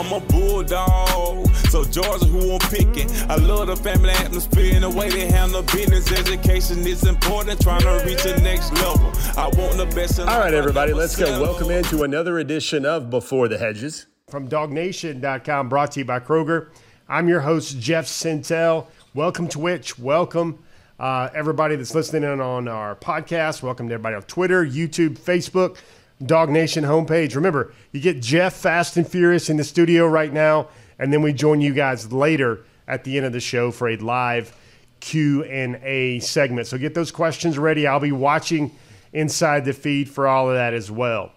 I'm a bulldog. So Georgia, who I'm picking. I love the family atmosphere and the way they handle business. Education is important, trying to reach the next level. I want the best. All right, everybody, let's go. Welcome into another edition of Before the Hedges from DawgNation.com, brought to you by Kroger. I'm your host, Jeff Sentell. Welcome, Twitch. Welcome, uh, everybody that's listening in on our podcast. Welcome to everybody on Twitter, YouTube, Facebook, DawgNation homepage. Remember, you get Jeff Fast and Furious in the studio right now and then we join you guys later at the end of the show for a live Q&A segment. So get those questions ready. I'll be watching inside the feed for all of that as well.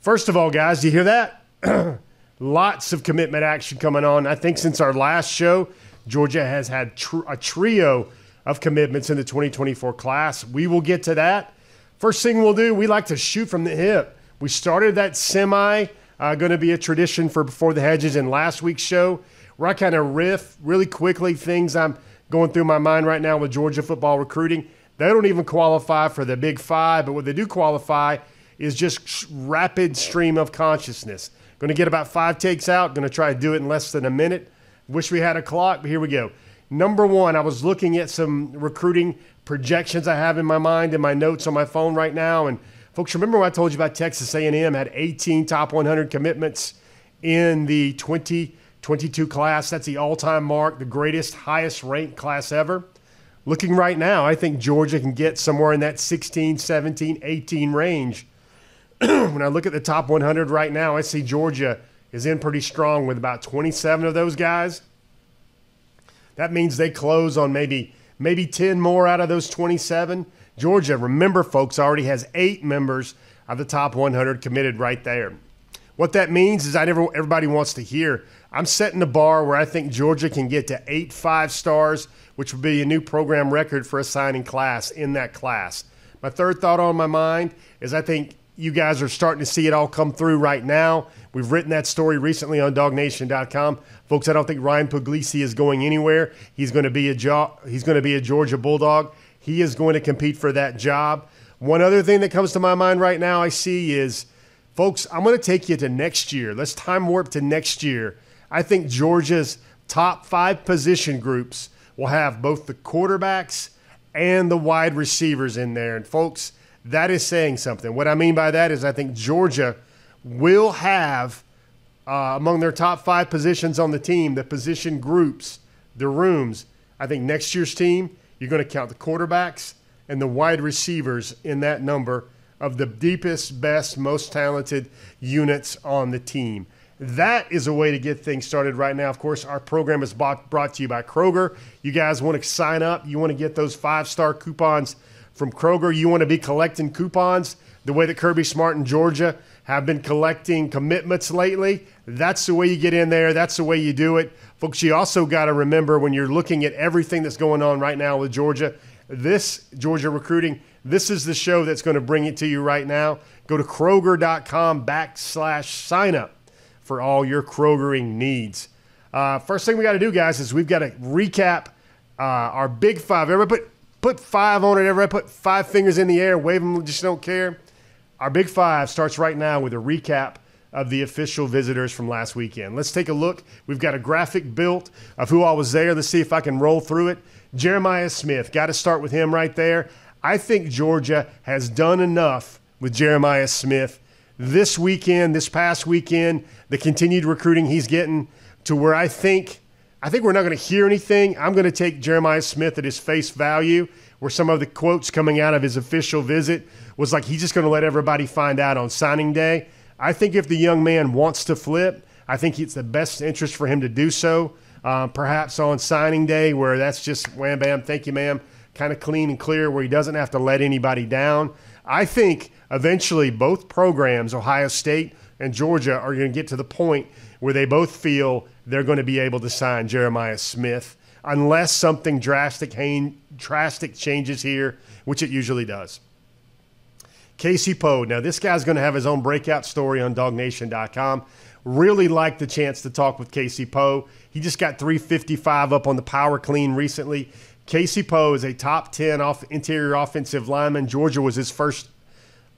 First of all, guys, do you hear that? Lots of commitment action coming on. I think since our last show, Georgia has had tr- a trio of commitments in the 2024 class. We will get to that. First thing we'll do, we like to shoot from the hip. We started that semi uh, going to be a tradition for Before the Hedges in last week's show, where I kind of riff really quickly things I'm going through my mind right now with Georgia football recruiting. They don't even qualify for the Big Five, but what they do qualify is just rapid stream of consciousness. Going to get about five takes out. Going to try to do it in less than a minute. Wish we had a clock, but here we go. Number one, I was looking at some recruiting projections I have in my mind in my notes on my phone right now, and Folks, remember what I told you about Texas A&M had 18 top 100 commitments in the 2022 class. That's the all-time mark, the greatest, highest ranked class ever. Looking right now, I think Georgia can get somewhere in that 16, 17, 18 range. when I look at the top 100 right now, I see Georgia is in pretty strong with about 27 of those guys. That means they close on maybe maybe 10 more out of those 27. Georgia, remember, folks, already has eight members of the top 100 committed right there. What that means is I never everybody wants to hear. I'm setting the bar where I think Georgia can get to eight five stars, which would be a new program record for a signing class in that class. My third thought on my mind is I think you guys are starting to see it all come through right now. We've written that story recently on DawgNation.com, folks. I don't think Ryan Puglisi is going anywhere. He's going to be a jo- he's going to be a Georgia Bulldog. He is going to compete for that job. One other thing that comes to my mind right now, I see is, folks, I'm going to take you to next year. Let's time warp to next year. I think Georgia's top five position groups will have both the quarterbacks and the wide receivers in there. And, folks, that is saying something. What I mean by that is I think Georgia will have, uh, among their top five positions on the team, the position groups, the rooms. I think next year's team you're going to count the quarterbacks and the wide receivers in that number of the deepest, best, most talented units on the team. That is a way to get things started right now. Of course, our program is brought to you by Kroger. You guys want to sign up, you want to get those five star coupons from Kroger, you want to be collecting coupons the way that Kirby Smart in Georgia have been collecting commitments lately. That's the way you get in there, that's the way you do it. Folks, you also got to remember when you're looking at everything that's going on right now with Georgia, this Georgia recruiting, this is the show that's going to bring it to you right now. Go to Kroger.com backslash sign up for all your Krogering needs. Uh, first thing we got to do, guys, is we've got to recap uh, our big five. Everybody put, put five on it. Everybody put five fingers in the air, wave them, just don't care. Our big five starts right now with a recap of the official visitors from last weekend. Let's take a look. We've got a graphic built of who all was there. Let's see if I can roll through it. Jeremiah Smith, got to start with him right there. I think Georgia has done enough with Jeremiah Smith this weekend, this past weekend, the continued recruiting he's getting to where I think I think we're not going to hear anything. I'm going to take Jeremiah Smith at his face value, where some of the quotes coming out of his official visit was like he's just going to let everybody find out on signing day. I think if the young man wants to flip, I think it's the best interest for him to do so. Uh, perhaps on signing day, where that's just wham bam, thank you, ma'am, kind of clean and clear, where he doesn't have to let anybody down. I think eventually both programs, Ohio State and Georgia, are going to get to the point where they both feel they're going to be able to sign Jeremiah Smith unless something drastic, drastic changes here, which it usually does. Casey Poe. Now, this guy's going to have his own breakout story on DawgNation.com. Really like the chance to talk with Casey Poe. He just got 355 up on the power clean recently. Casey Poe is a top 10 off interior offensive lineman. Georgia was his first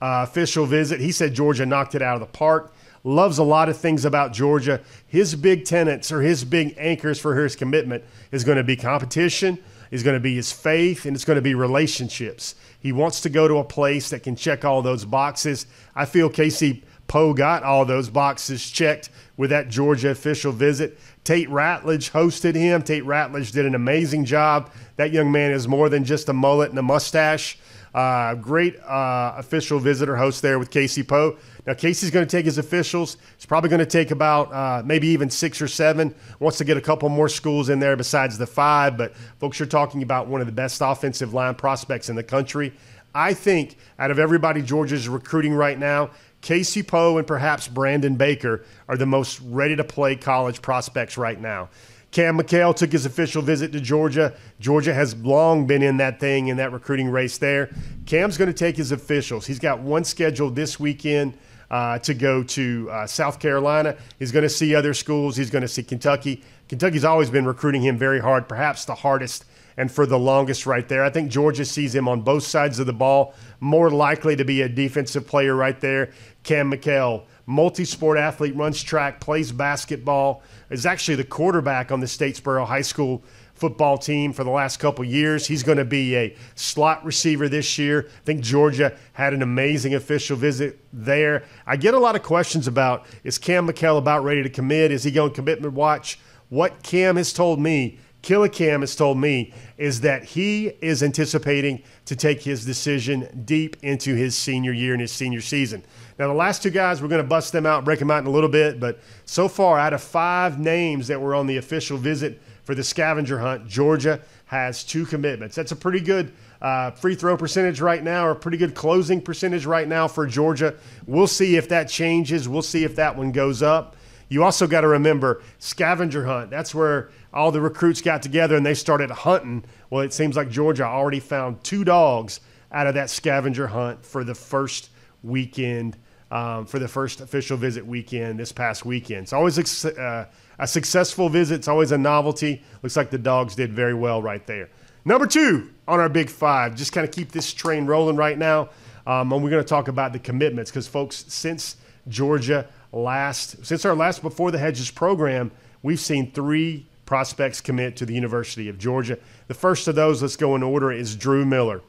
uh, official visit. He said Georgia knocked it out of the park. Loves a lot of things about Georgia. His big tenets or his big anchors for his commitment is going to be competition, is going to be his faith, and it's going to be relationships. He wants to go to a place that can check all those boxes. I feel Casey Poe got all those boxes checked with that Georgia official visit. Tate Ratledge hosted him. Tate Ratledge did an amazing job. That young man is more than just a mullet and a mustache. Uh, great uh, official visitor host there with Casey Poe. Now, Casey's going to take his officials. It's probably going to take about uh, maybe even six or seven. Wants to get a couple more schools in there besides the five. But, folks, you're talking about one of the best offensive line prospects in the country. I think out of everybody Georgia's recruiting right now, Casey Poe and perhaps Brandon Baker are the most ready to play college prospects right now. Cam McHale took his official visit to Georgia. Georgia has long been in that thing, in that recruiting race there. Cam's going to take his officials. He's got one scheduled this weekend uh, to go to uh, South Carolina. He's going to see other schools. He's going to see Kentucky. Kentucky's always been recruiting him very hard, perhaps the hardest and for the longest right there. I think Georgia sees him on both sides of the ball, more likely to be a defensive player right there. Cam McHale, multi sport athlete, runs track, plays basketball, is actually the quarterback on the Statesboro High School football team for the last couple years. He's going to be a slot receiver this year. I think Georgia had an amazing official visit there. I get a lot of questions about is Cam McHale about ready to commit? Is he going commitment watch? What Cam has told me, Killer Cam has told me, is that he is anticipating to take his decision deep into his senior year and his senior season. Now, the last two guys, we're going to bust them out, break them out in a little bit, but so far, out of five names that were on the official visit for the scavenger hunt, Georgia has two commitments. That's a pretty good uh, free throw percentage right now, or pretty good closing percentage right now for Georgia. We'll see if that changes. We'll see if that one goes up. You also got to remember scavenger hunt. That's where all the recruits got together and they started hunting. Well, it seems like Georgia already found two dogs out of that scavenger hunt for the first weekend um, for the first official visit weekend this past weekend. It's always a, uh, a successful visit. It's always a novelty. Looks like the dogs did very well right there. Number two on our big five, just kind of keep this train rolling right now. Um, and we're going to talk about the commitments because, folks, since Georgia last, since our last Before the Hedges program, we've seen three prospects commit to the University of Georgia. The first of those, let's go in order, is Drew Miller.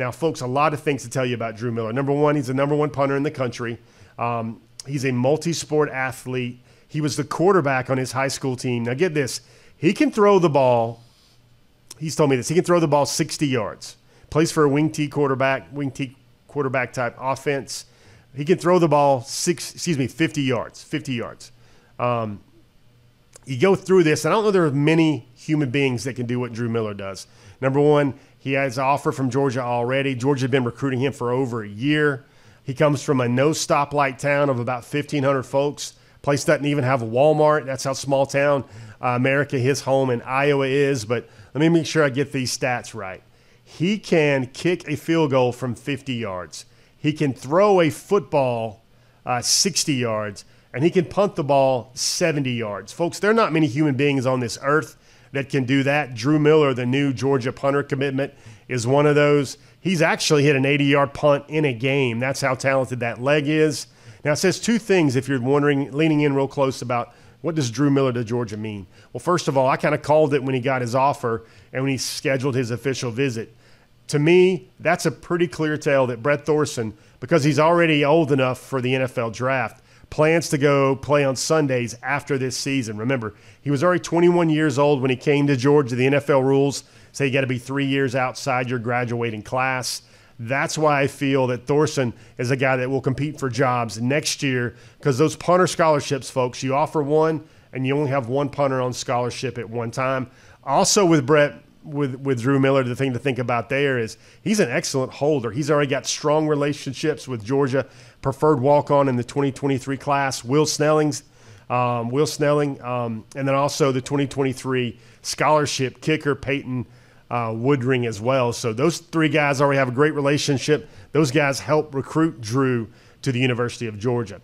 Now, folks, a lot of things to tell you about Drew Miller. Number one, he's the number one punter in the country. Um, he's a multi sport athlete. He was the quarterback on his high school team. Now, get this he can throw the ball. He's told me this. He can throw the ball 60 yards. Plays for a wing T quarterback, wing T quarterback type offense. He can throw the ball six, excuse me, 50 yards, 50 yards. Um, you go through this, and I don't know there are many human beings that can do what Drew Miller does. Number one, he has an offer from Georgia already. Georgia has been recruiting him for over a year. He comes from a no stoplight town of about 1,500 folks. Place doesn't even have a Walmart. That's how small town uh, America, his home in Iowa, is. But let me make sure I get these stats right. He can kick a field goal from 50 yards. He can throw a football uh, 60 yards, and he can punt the ball 70 yards. Folks, there are not many human beings on this earth that can do that. Drew Miller, the new Georgia punter commitment, is one of those. He's actually hit an 80 yard punt in a game. That's how talented that leg is. Now, it says two things if you're wondering, leaning in real close about what does Drew Miller to Georgia mean? Well, first of all, I kind of called it when he got his offer and when he scheduled his official visit. To me, that's a pretty clear tale that Brett Thorson, because he's already old enough for the NFL draft, plans to go play on Sundays after this season. Remember, he was already 21 years old when he came to Georgia. The NFL rules say you got to be three years outside your graduating class. That's why I feel that Thorson is a guy that will compete for jobs next year because those punter scholarships, folks, you offer one and you only have one punter on scholarship at one time. Also, with Brett, with with Drew Miller, the thing to think about there is he's an excellent holder. He's already got strong relationships with Georgia preferred walk on in the 2023 class, Will Snelling's. Um, Will Snelling, um, and then also the 2023 scholarship kicker Peyton uh, Woodring as well. So those three guys already have a great relationship. Those guys help recruit Drew to the University of Georgia.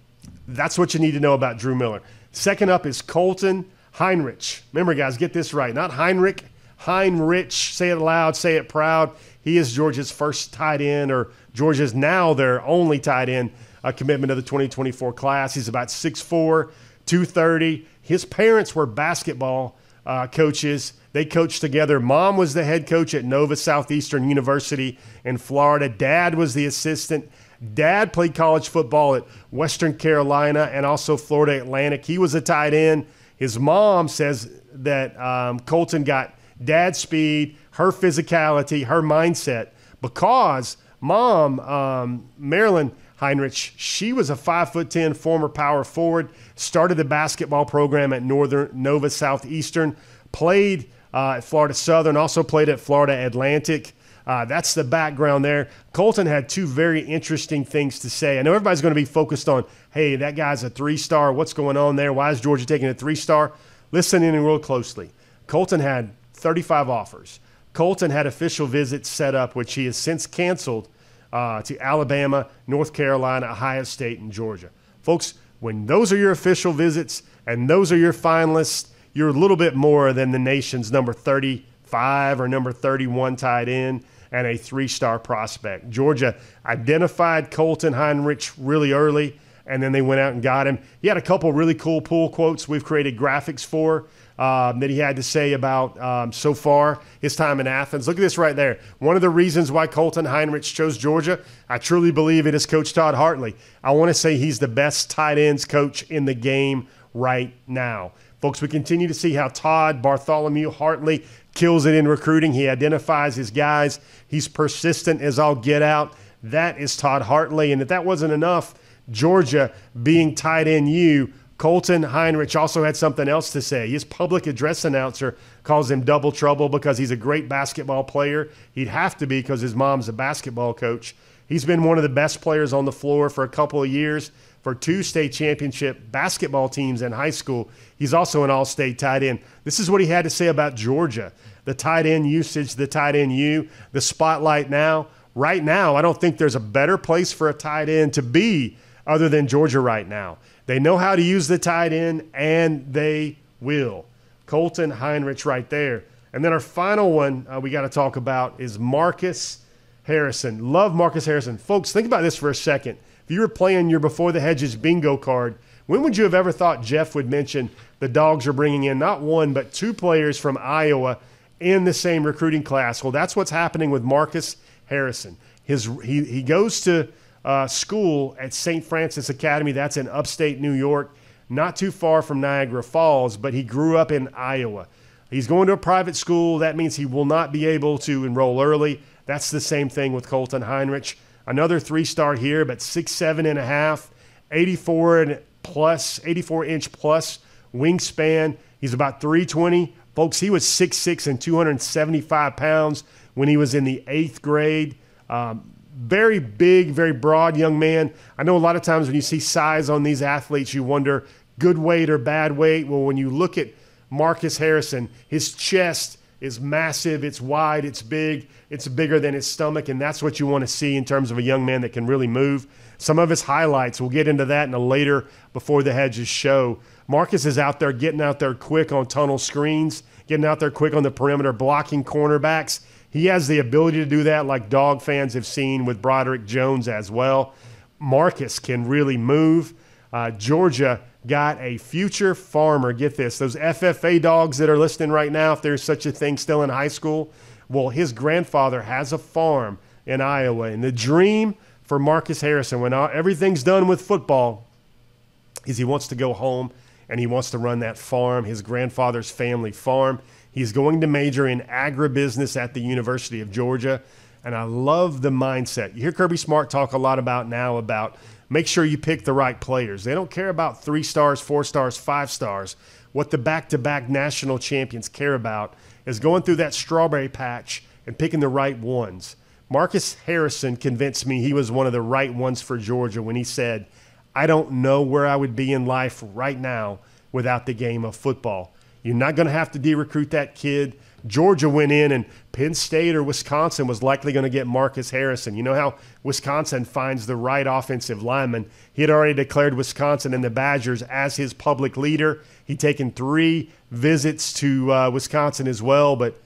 That's what you need to know about Drew Miller. Second up is Colton Heinrich. Remember, guys, get this right. Not Heinrich, Heinrich. Say it loud, say it proud. He is Georgia's first tight end, or Georgia's now their only tight end a commitment of the 2024 class. He's about 6'4, 230. His parents were basketball uh, coaches. They coached together. Mom was the head coach at Nova Southeastern University in Florida. Dad was the assistant. Dad played college football at Western Carolina and also Florida Atlantic. He was a tight end. His mom says that um, Colton got dad's speed, her physicality, her mindset because mom, um, Marilyn Heinrich, she was a five foot ten former power forward. Started the basketball program at Northern Nova Southeastern. Played uh, at Florida Southern. Also played at Florida Atlantic. Uh, that's the background there. Colton had two very interesting things to say. I know everybody's going to be focused on, hey, that guy's a three star. What's going on there? Why is Georgia taking a three star? Listen in real closely. Colton had 35 offers. Colton had official visits set up, which he has since canceled uh, to Alabama, North Carolina, Ohio State, and Georgia. Folks, when those are your official visits and those are your finalists, you're a little bit more than the nation's number 35 or number 31 tight end and a three star prospect. Georgia identified Colton Heinrich really early, and then they went out and got him. He had a couple really cool pool quotes we've created graphics for um, that he had to say about um, so far his time in Athens. Look at this right there. One of the reasons why Colton Heinrich chose Georgia, I truly believe it is Coach Todd Hartley. I want to say he's the best tight ends coach in the game right now. Folks, we continue to see how Todd Bartholomew Hartley kills it in recruiting. He identifies his guys. He's persistent as all get out. That is Todd Hartley. And if that wasn't enough, Georgia being tight end you Colton Heinrich also had something else to say. His public address announcer calls him double trouble because he's a great basketball player. He'd have to be because his mom's a basketball coach. He's been one of the best players on the floor for a couple of years for two state championship basketball teams in high school. He's also an all state tight end. This is what he had to say about Georgia the tight end usage, the tight end you, the spotlight now. Right now, I don't think there's a better place for a tight end to be other than Georgia right now. They know how to use the tight end, and they will. Colton Heinrich right there. And then our final one uh, we got to talk about is Marcus Harrison. Love Marcus Harrison. Folks, think about this for a second. If you were playing your Before the Hedges bingo card, when would you have ever thought Jeff would mention the Dogs are bringing in not one, but two players from Iowa in the same recruiting class? Well, that's what's happening with Marcus Harrison. His, he, he goes to uh, school at St. Francis Academy. That's in upstate New York, not too far from Niagara Falls, but he grew up in Iowa. He's going to a private school. That means he will not be able to enroll early. That's the same thing with Colton Heinrich. Another three star here, but six, seven and a half, 84 and plus, 84 inch plus wingspan. He's about 320. Folks, he was 6'6 and 275 pounds when he was in the eighth grade. Um, very big, very broad young man. I know a lot of times when you see size on these athletes, you wonder good weight or bad weight. Well, when you look at Marcus Harrison, his chest is massive, it's wide, it's big, it's bigger than his stomach, and that's what you want to see in terms of a young man that can really move. Some of his highlights, we'll get into that in a later Before the Hedges show. Marcus is out there getting out there quick on tunnel screens, getting out there quick on the perimeter, blocking cornerbacks. He has the ability to do that, like dog fans have seen with Broderick Jones as well. Marcus can really move. Uh, Georgia got a future farmer. Get this those FFA dogs that are listening right now, if there's such a thing still in high school. Well, his grandfather has a farm in Iowa. And the dream for Marcus Harrison, when everything's done with football, is he wants to go home and he wants to run that farm, his grandfather's family farm. He's going to major in agribusiness at the University of Georgia. And I love the mindset. You hear Kirby Smart talk a lot about now about make sure you pick the right players. They don't care about three stars, four stars, five stars. What the back to back national champions care about is going through that strawberry patch and picking the right ones. Marcus Harrison convinced me he was one of the right ones for Georgia when he said, I don't know where I would be in life right now without the game of football. You're not going to have to de recruit that kid. Georgia went in, and Penn State or Wisconsin was likely going to get Marcus Harrison. You know how Wisconsin finds the right offensive lineman? He had already declared Wisconsin and the Badgers as his public leader. He'd taken three visits to uh, Wisconsin as well, but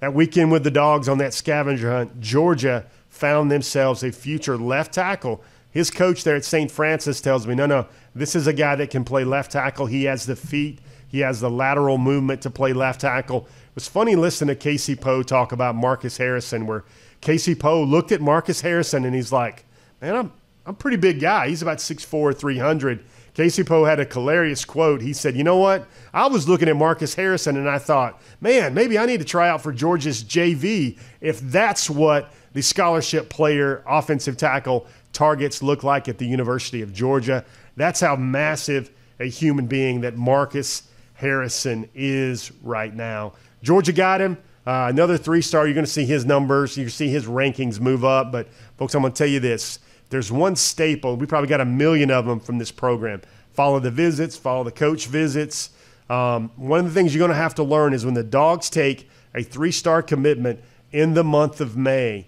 that weekend with the dogs on that scavenger hunt, Georgia found themselves a future left tackle His coach there at St. Francis tells me, no, no, this is a guy that can play left tackle. He has the feet, he has the lateral movement to play left tackle. It was funny listening to Casey Poe talk about Marcus Harrison, where Casey Poe looked at Marcus Harrison and he's like, man, I'm, I'm a pretty big guy. He's about 6'4, 300. Casey Poe had a hilarious quote. He said, You know what? I was looking at Marcus Harrison and I thought, man, maybe I need to try out for Georgia's JV if that's what the scholarship player, offensive tackle targets look like at the University of Georgia. That's how massive a human being that Marcus Harrison is right now. Georgia got him. Uh, another three star, you're going to see his numbers, you see his rankings move up. But, folks, I'm going to tell you this there's one staple. We probably got a million of them from this program. Follow the visits, follow the coach visits. Um, one of the things you're going to have to learn is when the dogs take a three star commitment in the month of May,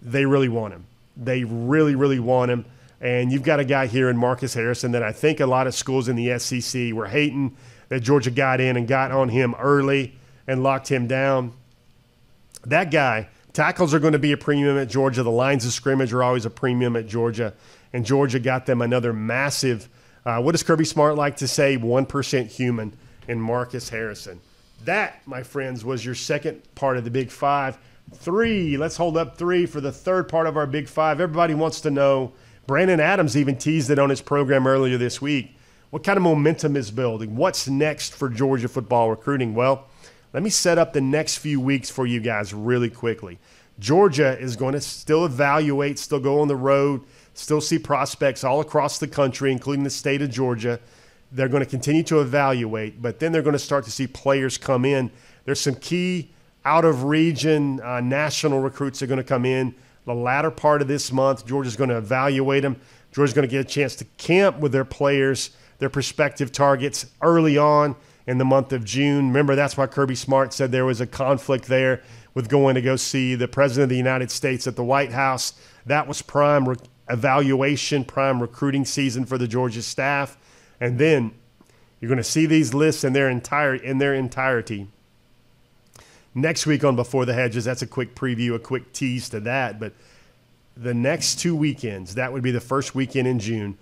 they really want him. They really, really want him. And you've got a guy here in Marcus Harrison that I think a lot of schools in the SEC were hating that Georgia got in and got on him early and locked him down. That guy Tackles are going to be a premium at Georgia. The lines of scrimmage are always a premium at Georgia. And Georgia got them another massive, uh, what does Kirby Smart like to say? 1% human in Marcus Harrison. That, my friends, was your second part of the Big Five. Three, let's hold up three for the third part of our Big Five. Everybody wants to know. Brandon Adams even teased it on his program earlier this week. What kind of momentum is building? What's next for Georgia football recruiting? Well, let me set up the next few weeks for you guys really quickly. Georgia is going to still evaluate, still go on the road, still see prospects all across the country, including the state of Georgia. They're going to continue to evaluate, but then they're going to start to see players come in. There's some key out of region uh, national recruits that are going to come in the latter part of this month. Georgia's going to evaluate them. Georgia's going to get a chance to camp with their players, their prospective targets early on in the month of June. Remember, that's why Kirby Smart said there was a conflict there with going to go see the President of the United States at the White House. That was prime re- evaluation, prime recruiting season for the Georgia staff. And then you're going to see these lists in their entire in their entirety. Next week on Before the Hedges, that's a quick preview, a quick tease to that. But the next two weekends, that would be the first weekend in June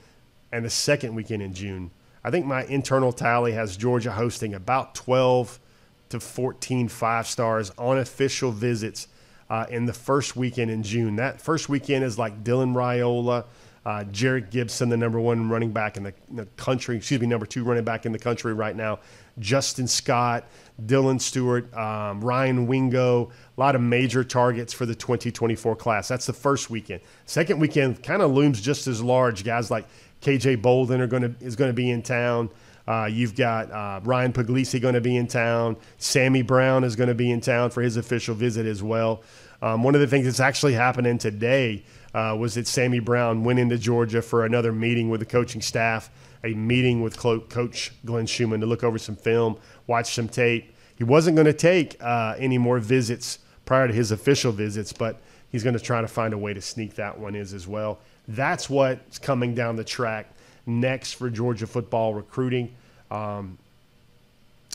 and the second weekend in June, I think my internal tally has Georgia hosting about 12 to 14 five stars on official visits uh, in the first weekend in June. That first weekend is like Dylan Raiola, uh, Gibson, the number one running back in the, in the, country, excuse me, number two running back in the country right now, Justin Scott, Dylan Stewart, um, Ryan Wingo, a lot of major targets for the 2024 class. That's the first weekend. Second weekend kind of looms just as large. Guys like KJ Bolden are to is going to be in town. Uh, you've got uh, Ryan Puglisi going to be in town. Sammy Brown is going to be in town for his official visit as well. Um, one of the things that's actually happening today uh, was that Sammy Brown went into Georgia for another meeting with the coaching staff, a meeting with Coach Glenn Schumann to look over some film, watch some tape. He wasn't going to take uh, any more visits prior to his official visits, but he's going to try to find a way to sneak that one in as well. That's what's coming down the track next for Georgia football recruiting. Um,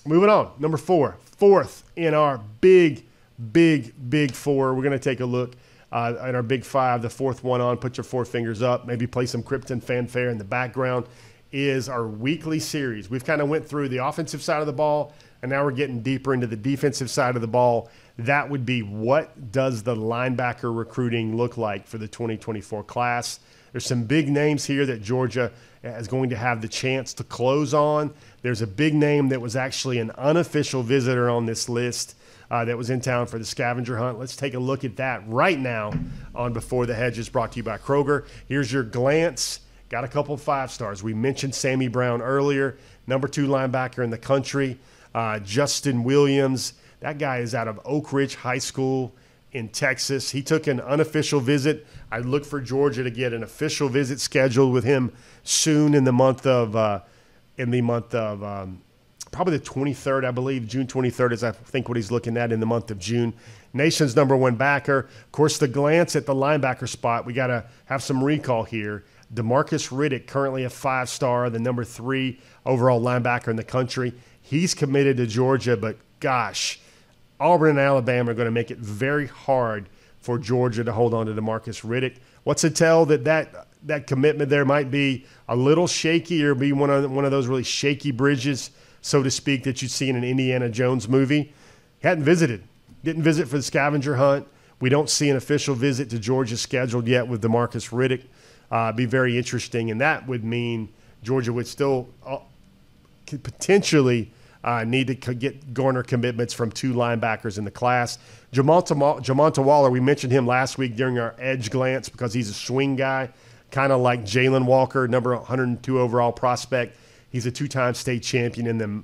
moving on, number four, fourth in our big, big, big four. We're going to take a look uh, at our big five, the fourth one on. Put your four fingers up. Maybe play some Krypton fanfare in the background. Is our weekly series. We've kind of went through the offensive side of the ball, and now we're getting deeper into the defensive side of the ball. That would be what does the linebacker recruiting look like for the 2024 class? There's some big names here that Georgia is going to have the chance to close on. There's a big name that was actually an unofficial visitor on this list uh, that was in town for the scavenger hunt. Let's take a look at that right now on Before the Hedges, brought to you by Kroger. Here's your glance. Got a couple five stars. We mentioned Sammy Brown earlier, number two linebacker in the country. Uh, Justin Williams, that guy is out of Oak Ridge High School in Texas. He took an unofficial visit. I look for Georgia to get an official visit scheduled with him soon in the month of uh, in the month of um, probably the 23rd, I believe. June 23rd is I think what he's looking at in the month of June. Nation's number one backer. Of course, the glance at the linebacker spot. We got to have some recall here. Demarcus Riddick, currently a five star, the number three overall linebacker in the country. He's committed to Georgia, but gosh, Auburn and Alabama are going to make it very hard for Georgia to hold on to Demarcus Riddick. What's it tell that that that commitment there might be a little shaky or be one of one of those really shaky bridges, so to speak, that you'd see in an Indiana Jones movie. He hadn't visited, didn't visit for the scavenger hunt. We don't see an official visit to Georgia scheduled yet with Demarcus Riddick. Uh, be very interesting, and that would mean Georgia would still uh, potentially uh, need to get garner commitments from two linebackers in the class. Jamonta, Waller, we mentioned him last week during our edge glance because he's a swing guy, kind of like Jalen Walker, number 102 overall prospect. He's a two-time state champion in the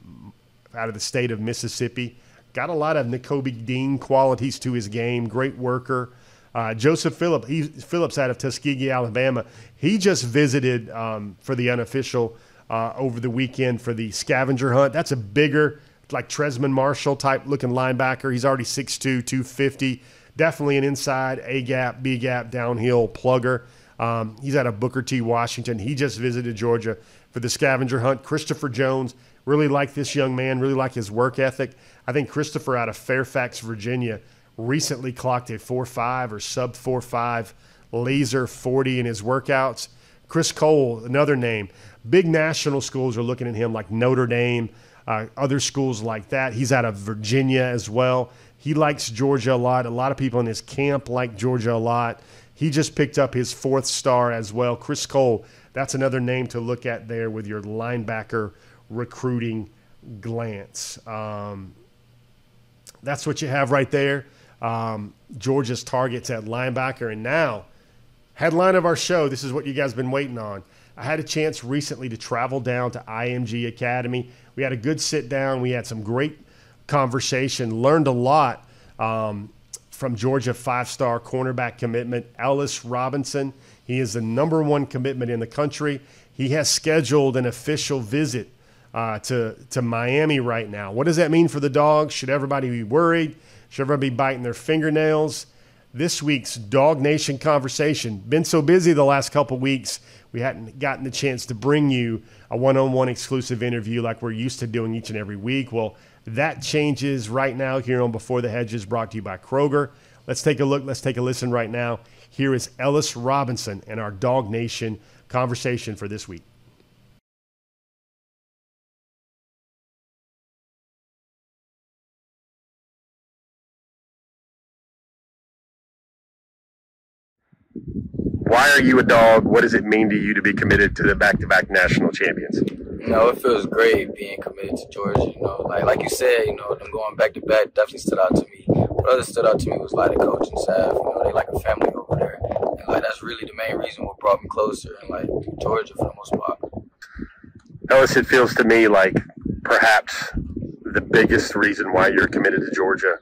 out of the state of Mississippi. Got a lot of Nakobe Dean qualities to his game. Great worker. Uh, Joseph Phillips, he, Phillips out of Tuskegee, Alabama. He just visited um, for the unofficial uh, over the weekend for the scavenger hunt. That's a bigger, like Trezmen Marshall type looking linebacker. He's already 6'2, 250. Definitely an inside A gap, B gap, downhill plugger. Um, he's out of Booker T. Washington. He just visited Georgia for the scavenger hunt. Christopher Jones, really like this young man, really like his work ethic. I think Christopher out of Fairfax, Virginia, recently clocked a 4.5 or sub 4.5 laser 40 in his workouts. Chris Cole, another name. Big national schools are looking at him like Notre Dame, uh, other schools like that. He's out of Virginia as well. He likes Georgia a lot. A lot of people in his camp like Georgia a lot. He just picked up his fourth star as well. Chris Cole, that's another name to look at there with your linebacker recruiting glance. Um, that's what you have right there. Um, Georgia's targets at linebacker. And now, headline of our show this is what you guys have been waiting on. I had a chance recently to travel down to IMG Academy. We had a good sit down. We had some great conversation, learned a lot um, from Georgia five star cornerback commitment, Ellis Robinson. He is the number one commitment in the country. He has scheduled an official visit uh, to, to Miami right now. What does that mean for the dogs? Should everybody be worried? Should everybody be biting their fingernails? This week's DawgNation conversation. Been so busy the last couple weeks we hadn't gotten the chance to bring you a one on one exclusive interview like we're used to doing each and every week. Well, that changes right now here on Before the Hedges, brought to you by Kroger. Let's take a look. Let's take a listen right now. Here is Ellis Robinson and our DawgNation conversation for this week. Why are you a dog? What does it mean to you to be committed to the back-to-back national champions? You know, it feels great being committed to Georgia. You know, like like you said, you know, them going back to back definitely stood out to me. What other stood out to me was like the coaching staff. You know, they like a family over there, and like that's really the main reason what brought me closer and like Georgia for the most part. Ellis, it feels to me like perhaps the biggest reason why you're committed to Georgia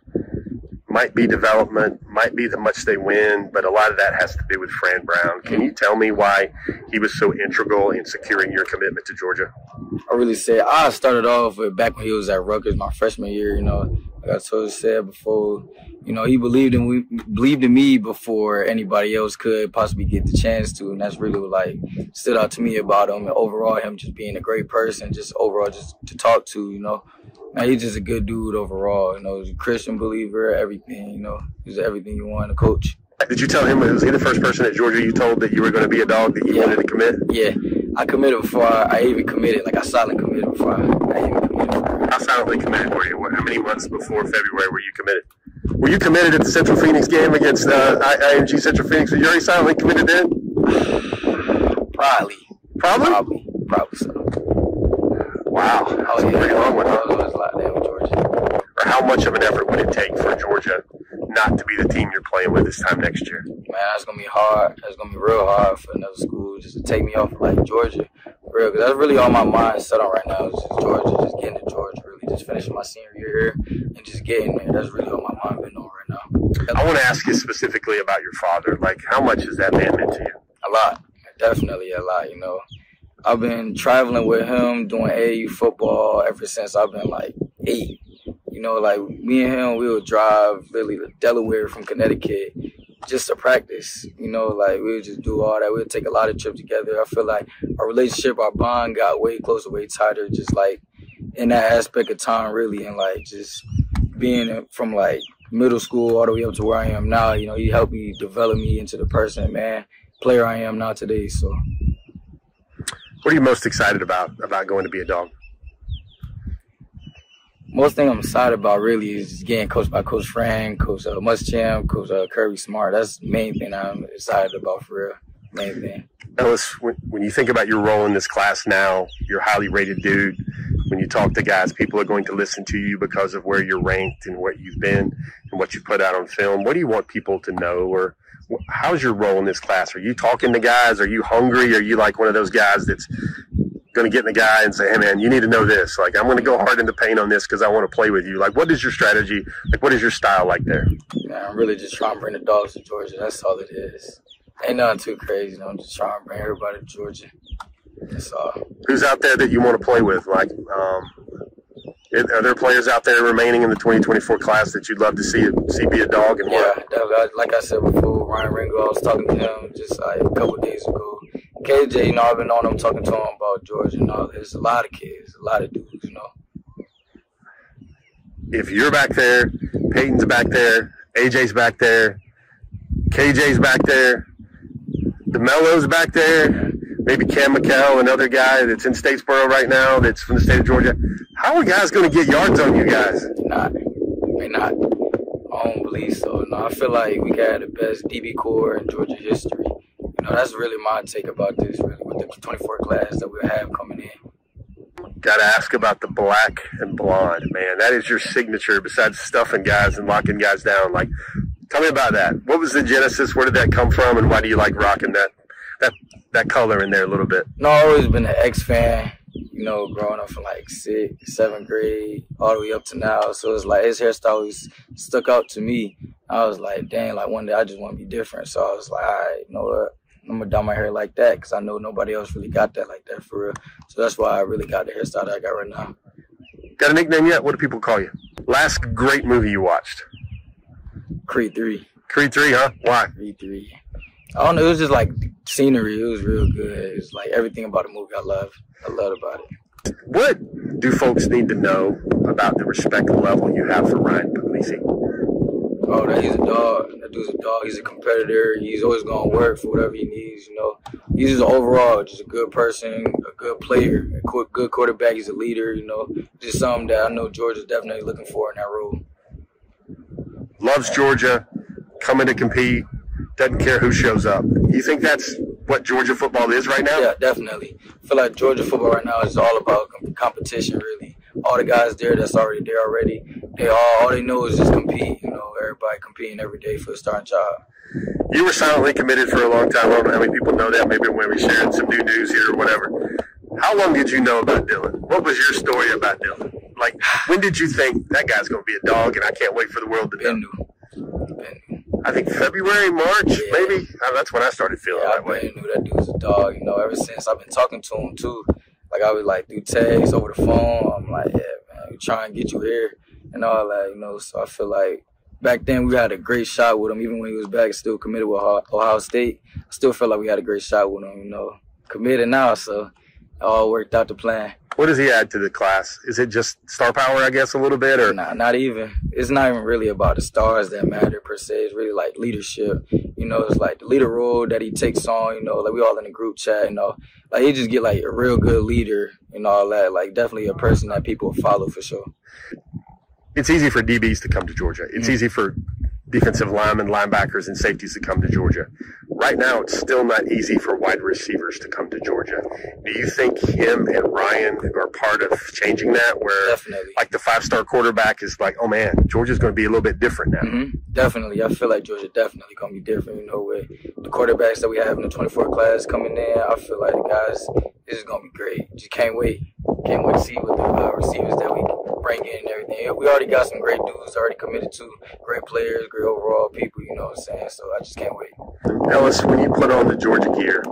might be development, might be the much they win, but a lot of that has to do with Fran Brown. Can you tell me why he was so integral in securing your commitment to Georgia? I really say I started off with back when he was at Rutgers my freshman year. You know, like I told you said before, you know, he believed in we believed in me before anybody else could possibly get the chance to, and that's really what like stood out to me about him. And overall, him just being a great person, just overall just to talk to, you know man, he's just a good dude overall. You know, he's a Christian believer, everything. You know, he's everything you want in a coach. Did you tell him was he the first person at Georgia you told that you were going to be a dog that you yeah. wanted to commit? Yeah, I committed before I, even committed. Like I silently committed before I, I even committed. How silently committed were you? How many months before February were you committed? Were you committed at the Central Phoenix game against uh, IMG Central Phoenix? Were you already silently committed then? Probably. Probably. Probably. Probably so. Wow. Oh, yeah. pretty long one. Georgia. Or how much of an effort would it take for Georgia not to be the team you're playing with this time next year? Man, that's gonna be hard. That's gonna be real hard for another school just to take me off of like Georgia, for real. Cause that's really all my mind set on right now is just Georgia, just getting to Georgia, really just finishing my senior year here and just getting there. That's really all my mind been on right now. I want to ask you specifically about your father. Like, how much has that man meant to you? A lot, definitely a lot. You know, I've been traveling with him doing AU football ever since I've been like eight. You know, like me and him, we would drive literally to Delaware from Connecticut just to practice. You know, like we would just do all that. We would take a lot of trips together. I feel like our relationship, our bond got way closer, way tighter, just like in that aspect of time, really, and like just being from like middle school all the way up to where I am now. You know, he helped me develop me into the person, man, player I am now today. So, what are you most excited about about going to be a dog? Most thing I'm excited about really is getting coached by Coach Frank, Coach uh, Muschamp, Coach uh, Kirby Smart. That's the main thing I'm excited about for real. Main thing. Ellis, when, when you think about your role in this class now, you're a highly rated dude. When you talk to guys, people are going to listen to you because of where you're ranked and what you've been and what you put out on film. What do you want people to know, or how's your role in this class? Are you talking to guys? Are you hungry? Are you like one of those guys that's going to get in the guy and say, "Hey, man, you need to know this. Like, I'm going to go hard in the paint on this because I want to play with you." Like, what is your strategy? Like, what is your style like there? Yeah, I'm really just trying to bring the dogs to Georgia. That's all it is. Ain't nothing too crazy. I'm just trying to bring everybody to Georgia. That's all. Who's out there that you want to play with? Like, um, are there players out there remaining in the 2024 class that you'd love to see see be a dog and yeah, like I said before, Ryan Wingo. I was talking to him just like a couple days ago. KJ, you know, I've been on him talking to him about Georgia and all. There's a lot of kids, a lot of dudes, you know. If you're back there, Peyton's back there, AJ's back there, KJ's back there, Demello's back there, maybe Cam McCall, another guy that's in Statesboro right now that's from the state of Georgia. How are guys going to get yards on you guys? Not. May not. I don't believe so. No, I feel like we got the best DB corps in Georgia history. Know, that's really my take about this, really, with the 24 class that we have coming in. Got to ask about the black and blonde, man. That is your signature besides stuffing guys and locking guys down. Like, tell me about that. What was the genesis? Where did that come from? And why do you like rocking that, that, that color in there a little bit? No, I've always been an X fan you know, growing up from like sixth, seventh grade all the way up to now. So it's like his hairstyle always stuck out to me. I was like, dang, like one day I just want to be different. So I was like, all right, you know what? I'm gonna dye my hair like that because I know nobody else really got that like that for real. So that's why I really got the hairstyle that I got right now. Got a nickname yet? What do people call you? Last great movie you watched? Creed three. Creed three, huh? Why? Creed three. I don't know. It was just like scenery. It was real good. It was like everything about the movie I love. I love about it. What do folks need to know about the respect level you have for Ryan Puglisi? Oh, that he's a dog. That dude's a dog. He's a competitor. He's always gonna work for whatever he needs. You know, he's just overall just a good person, a good player, a good quarterback. He's a leader. You know, just something that I know Georgia's definitely looking for in that role. Loves Georgia, coming to compete, doesn't care who shows up. You think that's what Georgia football is right now? Yeah, definitely. I feel like Georgia football right now is all about competition, really. All the guys there that's already there already, they all all they know is just compete. You know, everybody competing every day for a starting job. You were silently committed for a long time. I don't know how many people know that. Maybe when we shared some new news here or whatever. How long did you know about Dylan? What was your story about Dylan? Like, when did you think that guy's going to be a dog, and I can't wait for the world to know? I think February, March, yeah. maybe. Oh, that's when I started feeling yeah, that I way. I knew that dude was a dog. You know, ever since I've been talking to him too. Like I was like through text over the phone. I'm like, yeah, man, we try and get you here and all that. You know, so I feel like back then we had a great shot with him. Even when he was back, still committed with Ohio State. I still felt like we had a great shot with him. You know, committed now, so it all worked out the plan. What does he add to the class? Is it just star power, I guess, a little bit, or nah, not even. It's not even really about the stars that matter per se. It's really like leadership. You know, it's like the leader role that he takes on. You know, like we all in the group chat. You know, like he just get like a real good leader and all that. Like definitely a person that people follow for sure. It's easy for DBs to come to Georgia. It's mm-hmm. easy for defensive linemen, linebackers, and safeties to come to Georgia. Right now, it's still not easy for wide receivers to come to Georgia. Do you think him and Ryan are part of changing that? Where, definitely. like the five-star quarterback is like, oh man, Georgia's going to be a little bit different now. Mm-hmm. Definitely, I feel like Georgia definitely going to be different. You know, with the quarterbacks that we have in the 24 class coming in, I feel like the guys, this is going to be great. Just can't wait. Can't wait to see what the uh, receivers that we bring in and everything. We already got some great dudes already committed to, great players, great overall people, you know what I'm saying? So I just can't wait. Ellis, when you put on the Georgia gear,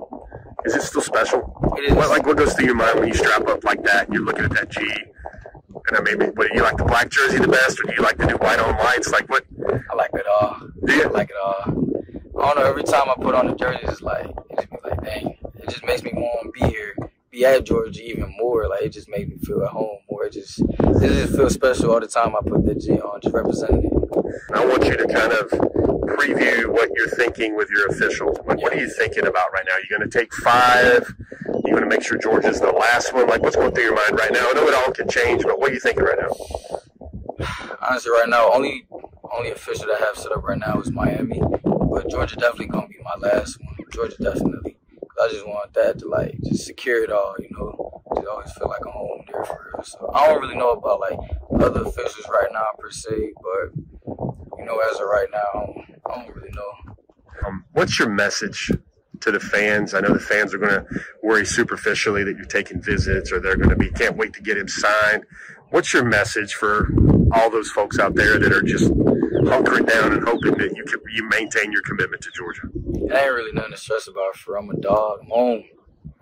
is it still special? It is. What, like, what goes through your mind when you strap up like that and you're looking at that G? And I mean, what, do you like the black jersey the best, or do you like the new white on whites? Like, what? I like it all. Do you? I like it all. I don't know. Every time I put on the jersey, it's like, it just be like, dang. It just makes me want to be here be at Georgia even more. Like it just made me feel at home more. It just it just feels special all the time I put the G on, just representing it. I want you to kind of preview what you're thinking with your officials. What, what are you thinking about right now? You're going to take five. You're going to make sure Georgia's the last one. Like, what's going through your mind right now? I know it all can change, but what are you thinking right now? Honestly, right now, only only official that I have set up right now is Miami, but Georgia definitely gonna be my last one. Georgia definitely. I just want that to like just secure it all, you know. Just always feel like I'm home there for real. So I don't really know about like other officials right now per se, but you know, as of right now, I don't really know. Um, what's your message to the fans? I know the fans are going to worry superficially that you're taking visits or they're going to be can't wait to get him signed. What's your message for all those folks out there that are just hunkering down and hoping that you can, you maintain your commitment to Georgia? It ain't really nothing to stress about. For I'm a dog. I'm home.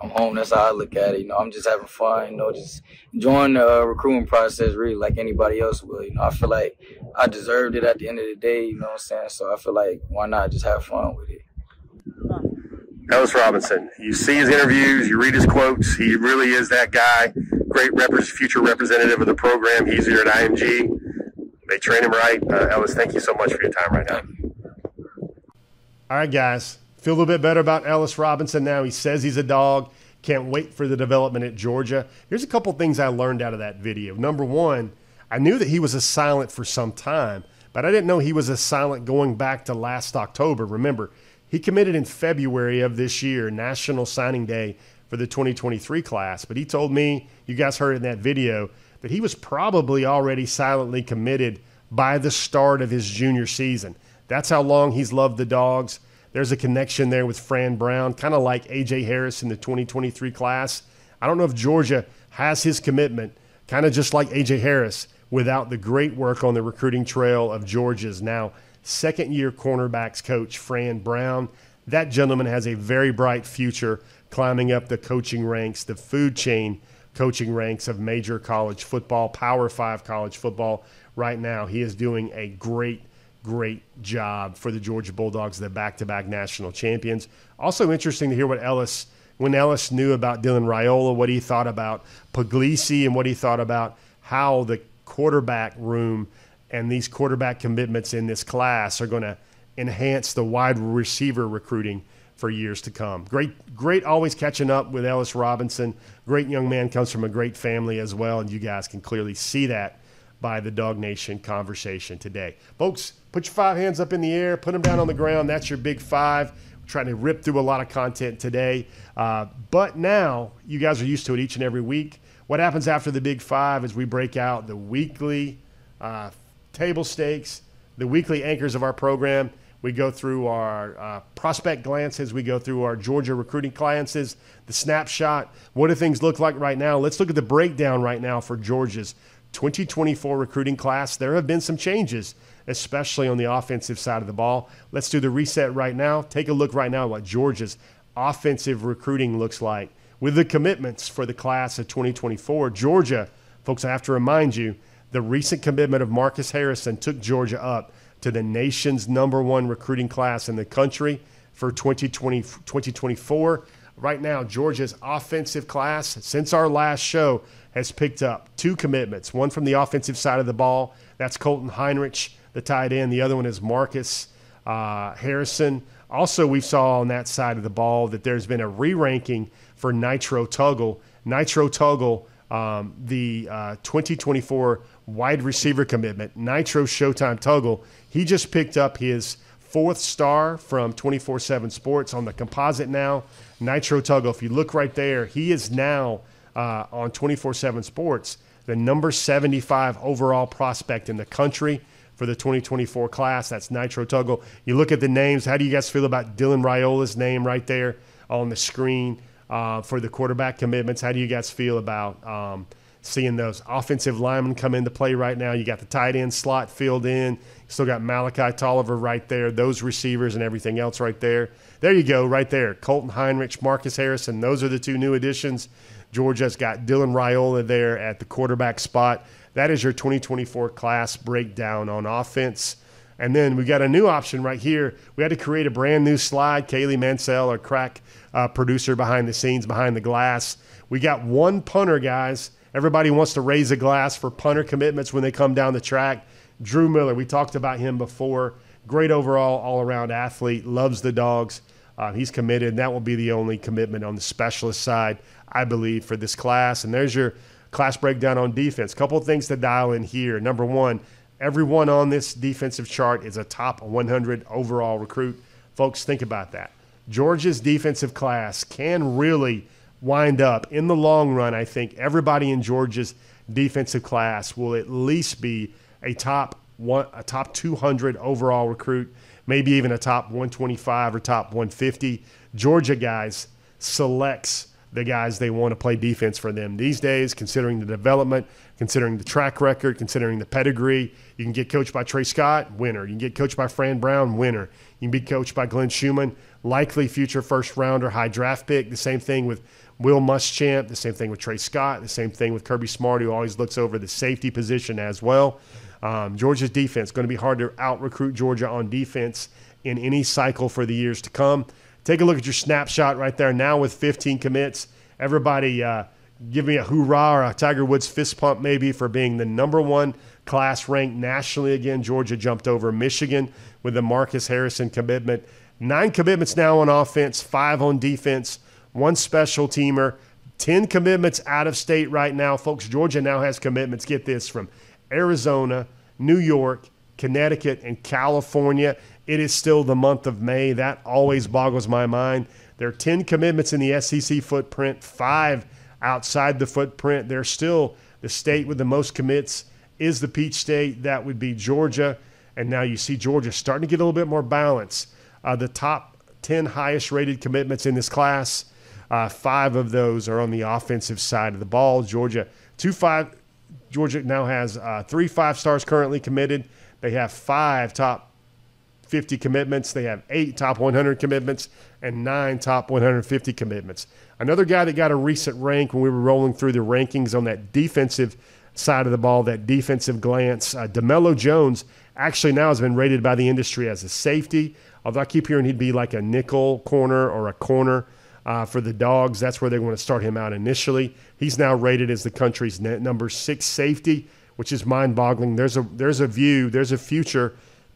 I'm home. That's how I look at it. You know, I'm just having fun. You know, just enjoying the uh, recruiting process, really, like anybody else will. You know, I feel like I deserved it at the end of the day. You know what I'm saying? So I feel like why not just have fun with it. Ellis Robinson. You see his interviews, you read his quotes. He really is that guy. Great rep- future representative of the program. He's here at IMG. They train him right. Uh, Ellis, thank you so much for your time right now. All right, guys. Feel a little bit better about Ellis Robinson now. He says he's a dog. Can't wait for the development at Georgia. Here's a couple things I learned out of that video. Number one, I knew that he was a silent for some time, but I didn't know he was a silent going back to last October. Remember, he committed in February of this year, National Signing Day for the 2023 class. But he told me, you guys heard in that video, that he was probably already silently committed by the start of his junior season. That's how long he's loved the dogs. There's a connection there with Fran Brown, kind of like A.J. Harris in the 2023 class. I don't know if Georgia has his commitment, kind of just like A.J. Harris, without the great work on the recruiting trail of Georgia's now second year cornerbacks coach, Fran Brown. That gentleman has a very bright future climbing up the coaching ranks, the food chain coaching ranks of major college football, Power Five college football. Right now, he is doing a great great job for the Georgia Bulldogs, the back-to-back national champions. Also interesting to hear what Ellis, when Ellis knew about Dylan Raiola, what he thought about Puglisi and what he thought about how the quarterback room and these quarterback commitments in this class are going to enhance the wide receiver recruiting for years to come. Great, great always catching up with Ellis Robinson. Great young man, comes from a great family as well, and you guys can clearly see that by the DawgNation conversation today. Folks, put your five hands up in the air, put them down on the ground. That's your big five. We're trying to rip through a lot of content today. Uh, but now you guys are used to it each and every week. What happens after the big five is we break out the weekly uh, table stakes, the weekly anchors of our program. We go through our uh, prospect glances. We go through our Georgia recruiting glances, the snapshot. What do things look like right now? Let's look at the breakdown right now for Georgia's 2024 recruiting class, there have been some changes, especially on the offensive side of the ball. Let's do the reset right now. Take a look right now at what Georgia's offensive recruiting looks like. With the commitments for the class of 2024, Georgia, folks, I have to remind you, the recent commitment of Marcus Harrison took Georgia up to the nation's number one recruiting class in the country for 2020, 2024. Right now, Georgia's offensive class, since our last show, has picked up two commitments. One from the offensive side of the ball. That's Colton Heinrich, the tight end. The other one is Marcus uh, Harrison. Also, we saw on that side of the ball that there's been a re-ranking for Nitro Tuggle. Nitro Tuggle, um, the uh, 2024 wide receiver commitment, Nitro Showtime Tuggle. He just picked up his fourth star from 24/7 Sports on the composite now. Nitro Tuggle. If you look right there, he is now uh, on 24 7 Sports, the number 75 overall prospect in the country for the 2024 class. That's Nitro Tuggle. You look at the names. How do you guys feel about Dylan Raiola's name right there on the screen uh, for the quarterback commitments? How do you guys feel about um, seeing those offensive linemen come into play right now? You got the tight end slot filled in. Still got Malachi Tolliver right there, those receivers and everything else right there. There you go, right there. Colton Heinrich, Marcus Harrison. Those are the two new additions Georgia's got Dylan Raiola there at the quarterback spot. That is your 2024 class breakdown on offense. And then we got a new option right here. We had to create a brand new slide. Kaylee Mansell, our crack uh, producer behind the scenes, behind the glass. We got one punter, guys. Everybody wants to raise a glass for punter commitments when they come down the track. Drew Miller, we talked about him before. Great overall, all around athlete, loves the dogs. Uh, he's committed, and that will be the only commitment on the specialist side, I believe, for this class. And there's your class breakdown on defense. Couple things to dial in here. Number one, everyone on this defensive chart is a top 100 overall recruit. Folks, think about that. Georgia's defensive class can really wind up in the long run. I think everybody in Georgia's defensive class will at least be a top one, a top 200 overall recruit, maybe even a top 125 or top 150. Georgia guys selects the guys they want to play defense for them these days, considering the development, considering the track record, considering the pedigree. You can get coached by Tray Scott, winner. You can get coached by Fran Brown, winner. You can be coached by Glenn Schumann, likely future first rounder, high draft pick. The same thing with Will Muschamp, the same thing with Tray Scott, the same thing with Kirby Smart, who always looks over the safety position as well. Um, Georgia's defense going to be hard to out recruit Georgia on defense in any cycle for the years to come. Take a look at your snapshot right there now with 15 commits. Everybody, uh, give me a hoorah or a Tiger Woods fist pump maybe for being the number one class ranked nationally again. Georgia jumped over Michigan with the Marcus Harrison commitment. Nine commitments now on offense, five on defense, one special teamer, 10 commitments out of state right now. Folks, Georgia now has commitments, get this, from Arizona, New York, Connecticut, and California. It is still the month of May. That always boggles my mind. There are 10 commitments in the SEC footprint, five outside the footprint. They're still the state with the most commits is the Peach State. That would be Georgia. And now you see Georgia starting to get a little bit more balance. Uh, the top 10 highest rated commitments in this class, uh, five of those are on the offensive side of the ball. Georgia, two five. Georgia now has uh, three five stars currently committed. They have five top 50 commitments. They have eight top 100 commitments and nine top 150 commitments. Another guy that got a recent rank when we were rolling through the rankings on that defensive side of the ball, that defensive glance, uh, DeMello Jones actually now has been rated by the industry as a safety. Although I keep hearing he'd be like a nickel corner or a corner uh, for the Dogs. That's where they want to start him out initially. He's now rated as the country's number six safety, which is mind-boggling. There's a there's a view, there's a future,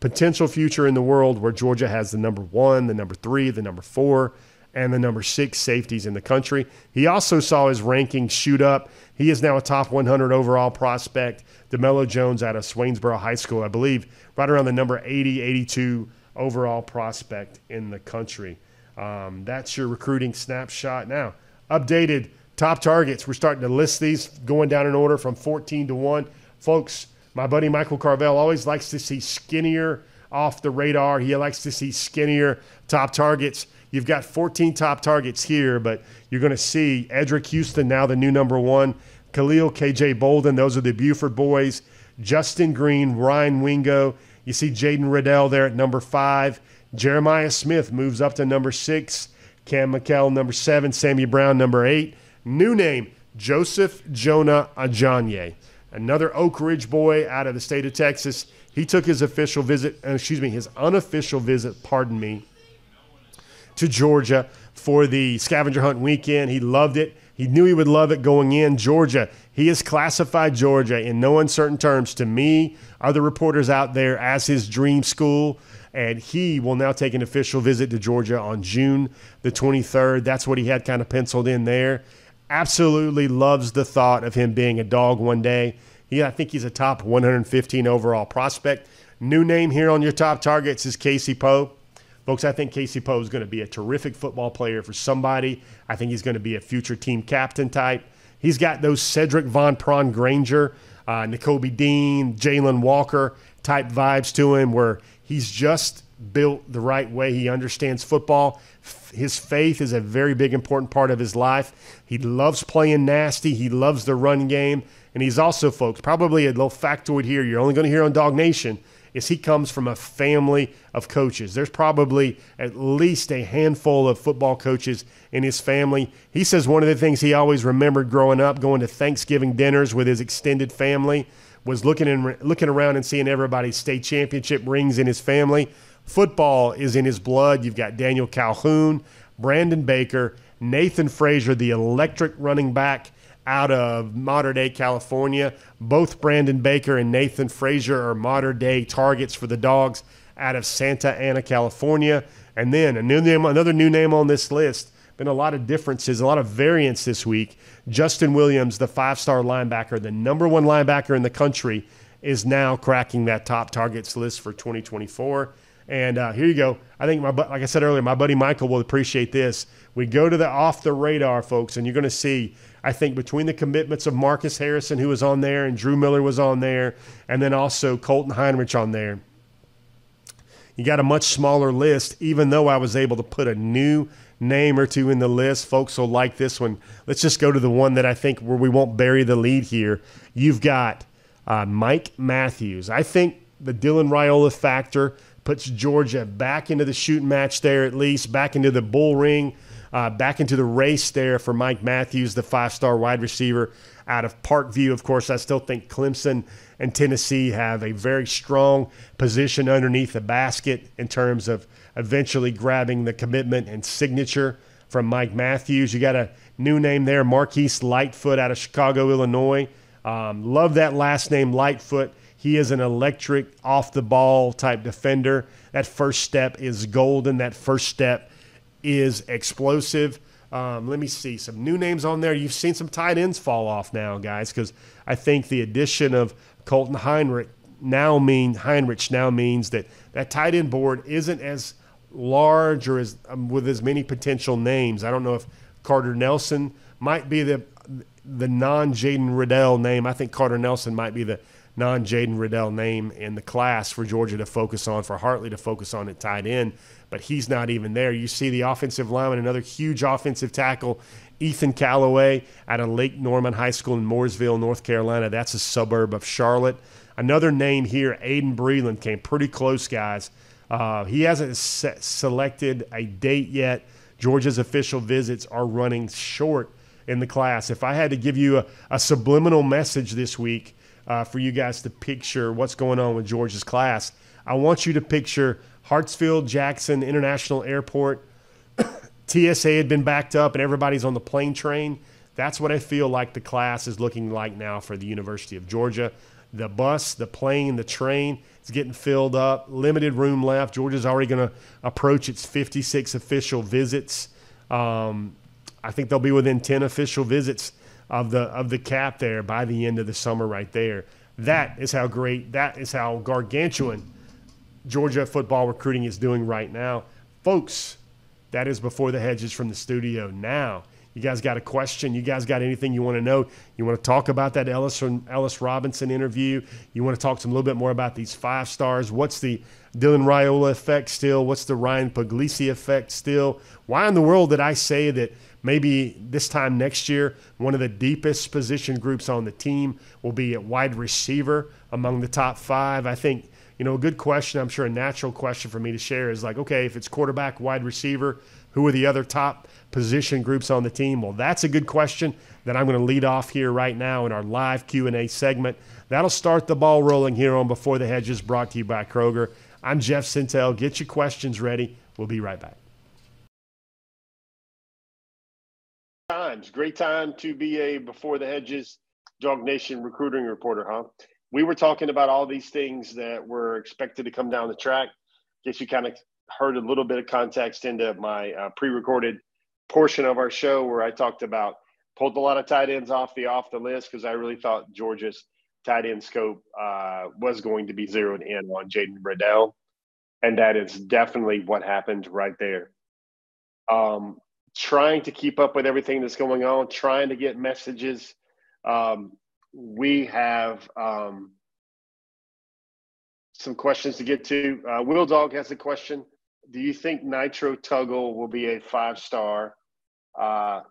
potential future in the world where Georgia has the number one, the number three, the number four, and the number six safeties in the country. He also saw his rankings shoot up. He is now a top 100 overall prospect. DeMello Jones out of Swainsboro High School, I believe, right around the number 80, 82 overall prospect in the country. Um, that's your recruiting snapshot. Now, updated top targets. We're starting to list these going down in order from 14 to 1. Folks, my buddy Michael Carvell always likes to see skinnier off the radar. He likes to see skinnier top targets. You've got 14 top targets here, but you're going to see Eddrick Houston now the new number one. Khalil KJ Bolden, those are the Buford boys. Justin Green, Ryan Wingo. You see Jaden Reddell there at number five. Jeremiah Smith moves up to number six. Cam McKell, number seven. Sammy Brown, number eight. New name, Joseph Jonah Ajonye, another Oak Ridge boy out of the state of Texas. He took his official visit, uh, excuse me, his unofficial visit, pardon me, to Georgia for the scavenger hunt weekend. He loved it. He knew he would love it going in. Georgia, he has classified Georgia in no uncertain terms to me, other reporters out there, as his dream school and he will now take an official visit to Georgia on June the 23rd. That's what he had kind of penciled in there. Absolutely loves the thought of him being a dog one day. He, I think he's a top 115 overall prospect. New name here on your top targets is Casey Poe. Folks, I think Casey Poe is going to be a terrific football player for somebody. I think he's going to be a future team captain type. He's got those Cedric Van Pran-Granger, uh, Nakobe Dean, Jalen Walker type vibes to him where He's just built the right way. He understands football. His faith is a very big, important part of his life. He loves playing nasty. He loves the run game. And he's also, folks, probably a little factoid here you're only going to hear on DawgNation is he comes from a family of coaches. There's probably at least a handful of football coaches in his family. He says one of the things he always remembered growing up, going to Thanksgiving dinners with his extended family, was looking in, looking around and seeing everybody's state championship rings in his family. Football is in his blood. You've got Daniel Calhoun, Brandon Baker, Nathan Frazier, the electric running back out of Mater Dei California. Both Brandon Baker and Nathan Frazier are Mater Dei targets for the Dogs out of Santa Ana, California. And then a new name, another new name on this list. Been a lot of differences, a lot of variance this week. Justin Williams, the five-star linebacker, the number one linebacker in the country, is now cracking that top targets list for 2024. And uh, here you go. I think my like I said earlier, my buddy Michael will appreciate this. We go to the off the radar, folks, and you're going to see. I think between the commitments of Marcus Harrison, who was on there, and Drew Miller was on there, and then also Colton Heinrich on there. You got a much smaller list, even though I was able to put a new name or two in the list. Folks will like this one. Let's just go to the one that I think where we won't bury the lead here. You've got uh, Mike Matthews. I think the Dylan Raiola factor puts Georgia back into the shooting match there, at least back into the bull ring, uh, back into the race there for Mike Matthews, the five star wide receiver out of Parkview. Of course, I still think Clemson and Tennessee have a very strong position underneath the basket in terms of eventually grabbing the commitment and signature from Mike Matthews. You got a new name there, Marquise Lightfoot out of Chicago, Illinois. Um, love that last name, Lightfoot. He is an electric, off the ball type defender. That first step is golden. That first step is explosive. Um, let me see some new names on there. You've seen some tight ends fall off now, guys, because I think the addition of Colton Heinrich now mean Heinrich now means that that tight end board isn't as large or as um, with as many potential names. I don't know if Carter Nelson might be the the non Jaden Reddell name. I think Carter Nelson might be the non Jaden Reddell name in the class for Georgia to focus on, for Hartley to focus on at tight end, but he's not even there. You see the offensive lineman, another huge offensive tackle, Ethan Callaway out of Lake Norman High School in Mooresville, North Carolina. That's a suburb of Charlotte. Another name here, Aiden Breland, came pretty close, guys. Uh, he hasn't se- selected a date yet. Georgia's official visits are running short in the class. If I had to give you a, a subliminal message this week, uh, for you guys to picture what's going on with George's class. I want you to picture Hartsfield Jackson International Airport. TSA had been backed up and everybody's on the plane train. That's what I feel like the class is looking like now for the University of Georgia. The bus, the plane, the train is getting filled up. Limited room left. Georgia's already going to approach its 56 official visits. Um, I think they'll be within 10 official visits of the of the cap there by the end of the summer right there. That is how great, that is how gargantuan Georgia football recruiting is doing right now. Folks, that is before the hedges from the studio. Now, you guys got a question? You guys got anything you want to know? You want to talk about that Ellis Ellis Robinson interview? You want to talk them a little bit more about these five stars? What's the Dylan Raiola effect still? What's the Ryan Puglisi effect still? Why in the world did I say that maybe this time next year, one of the deepest position groups on the team will be at wide receiver among the top five. I think, you know, a good question, I'm sure a natural question for me to share is like, okay, if it's quarterback, wide receiver, who are the other top position groups on the team? Well, that's a good question that I'm going to lead off here right now in our live Q&A segment. That'll start the ball rolling here on Before the Hedges brought to you by Kroger. I'm Jeff Sentell. Get your questions ready. We'll be right back. Times. Great time to be a before the hedges dog nation recruiting reporter, huh? We were talking about all these things that were expected to come down the track. Guess you kind of heard a little bit of context into my uh, pre-recorded portion of our show where I talked about pulled a lot of tight ends off the off the list because I really thought Georgia's tight end scope uh, was going to be zeroed in on Jaden Reddell, and that is definitely what happened right there. Um, trying to keep up with everything that's going on, trying to get messages. Um, we have um, some questions to get to. Uh, Will Dog has a question. Do you think Nitro Tuggle will be a five star? Uh,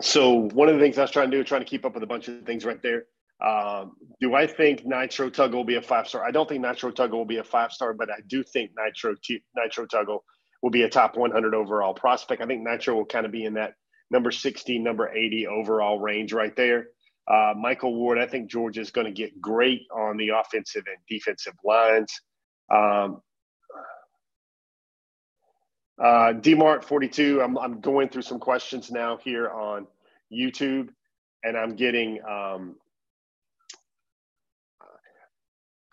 so one of the things I was trying to do, trying to keep up with a bunch of things right there. Um, do I think Nitro Tuggle will be a five star? I don't think Nitro Tuggle will be a five star, but I do think Nitro T- Nitro Tuggle will be a top 100 overall prospect. I think Nitro will kind of be in that number 60, number 80 overall range right there. Uh, Michael Ward, I think Georgia is going to get great on the offensive and defensive lines. Um, uh, DMart42, I'm, I'm going through some questions now here on YouTube, and I'm getting. Um,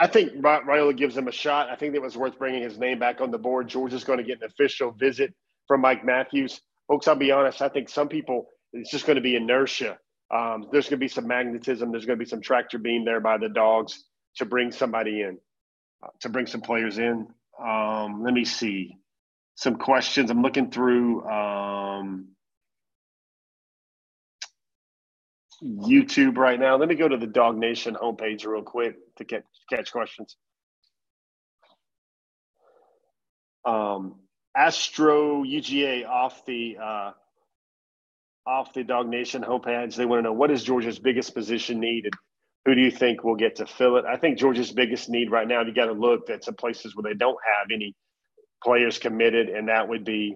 I think Raiola gives him a shot. I think it was worth bringing his name back on the board. Georgia's going to get an official visit from Mike Matthews. Folks, I'll be honest. I think some people, it's just going to be inertia. Um, there's going to be some magnetism. There's going to be some tractor beam there by the dogs to bring somebody in, uh, to bring some players in. Um, let me see some questions. I'm looking through um, YouTube right now. Let me go to the DawgNation homepage real quick to get catch questions. Um, Astro UGA off the uh, off the DawgNation homepage. They want to know what is Georgia's biggest position needed. Who do you think will get to fill it? I think Georgia's biggest need right now. You got to look at some places where they don't have any players committed, and that would be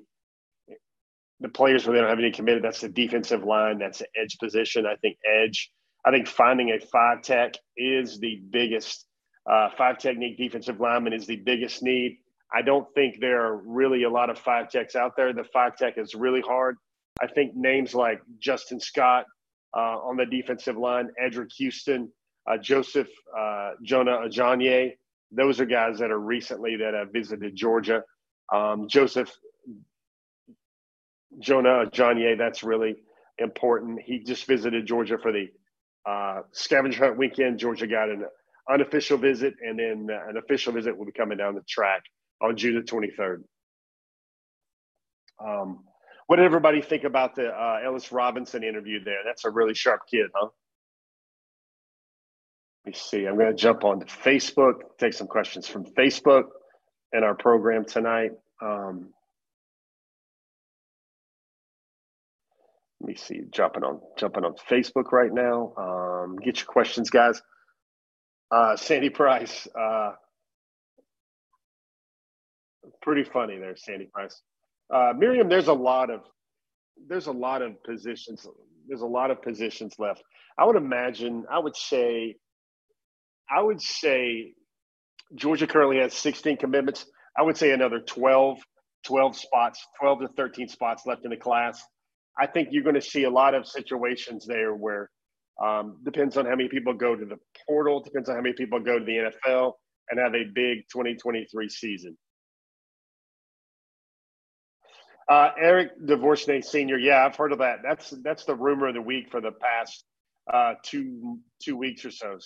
the players where they don't have any committed. That's the defensive line. That's the edge position. I think edge. I think finding a five tech is the biggest uh, five technique defensive lineman is the biggest need. I don't think there are really a lot of five techs out there. The five tech is really hard. I think names like Justin Scott uh, on the defensive line, Eddrick Houston, uh, Joseph uh, Jonah Ajonye, those are guys that are recently that have visited Georgia. Um, Joseph Jonah Ajonye, that's really important. He just visited Georgia for the uh, scavenger hunt weekend. Georgia got an unofficial visit, and then an official visit will be coming down the track on June the 23rd. Um, what did everybody think about the uh, Ellis Robinson interview there? That's a really sharp kid, huh? Let me see. I'm going to jump on to Facebook, take some questions from Facebook and our program tonight. Um, let me see, jumping on jumping on Facebook right now. Um, get your questions, guys. Uh, Sandy Price, uh, pretty funny there, Sandy Price. Uh, Miriam, there's a lot of there's a lot of positions. There's a lot of positions left. I would imagine. I would say. I would say Georgia currently has 16 commitments. I would say another 12, 12 spots, 12 to 13 spots left in the class. I think you're going to see a lot of situations there where um, depends on how many people go to the portal, depends on how many people go to the NFL and have a big 2023 season. Uh, Eric Divorcnay Senior, yeah, I've heard of that. That's that's the rumor of the week for the past uh, two two weeks or so.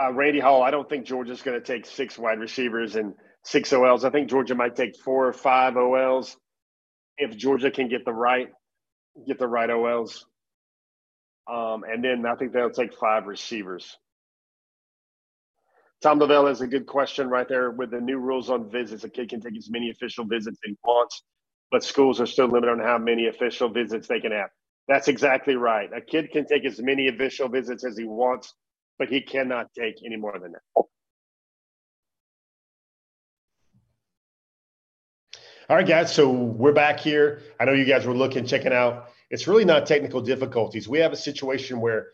uh, Randy Hall, I don't think Georgia's going to take six wide receivers and six OLs. I think Georgia might take four or five OLs if Georgia can get the right get the right OLs. Um, and then I think they'll take five receivers. Tom Lavelle has a good question right there. With the new rules on visits, a kid can take as many official visits as he wants, but schools are still limited on how many official visits they can have. That's exactly right. A kid can take as many official visits as he wants, but he cannot take any more than that. All right, guys. So we're back here. I know you guys were looking, checking out. It's really not technical difficulties. We have a situation where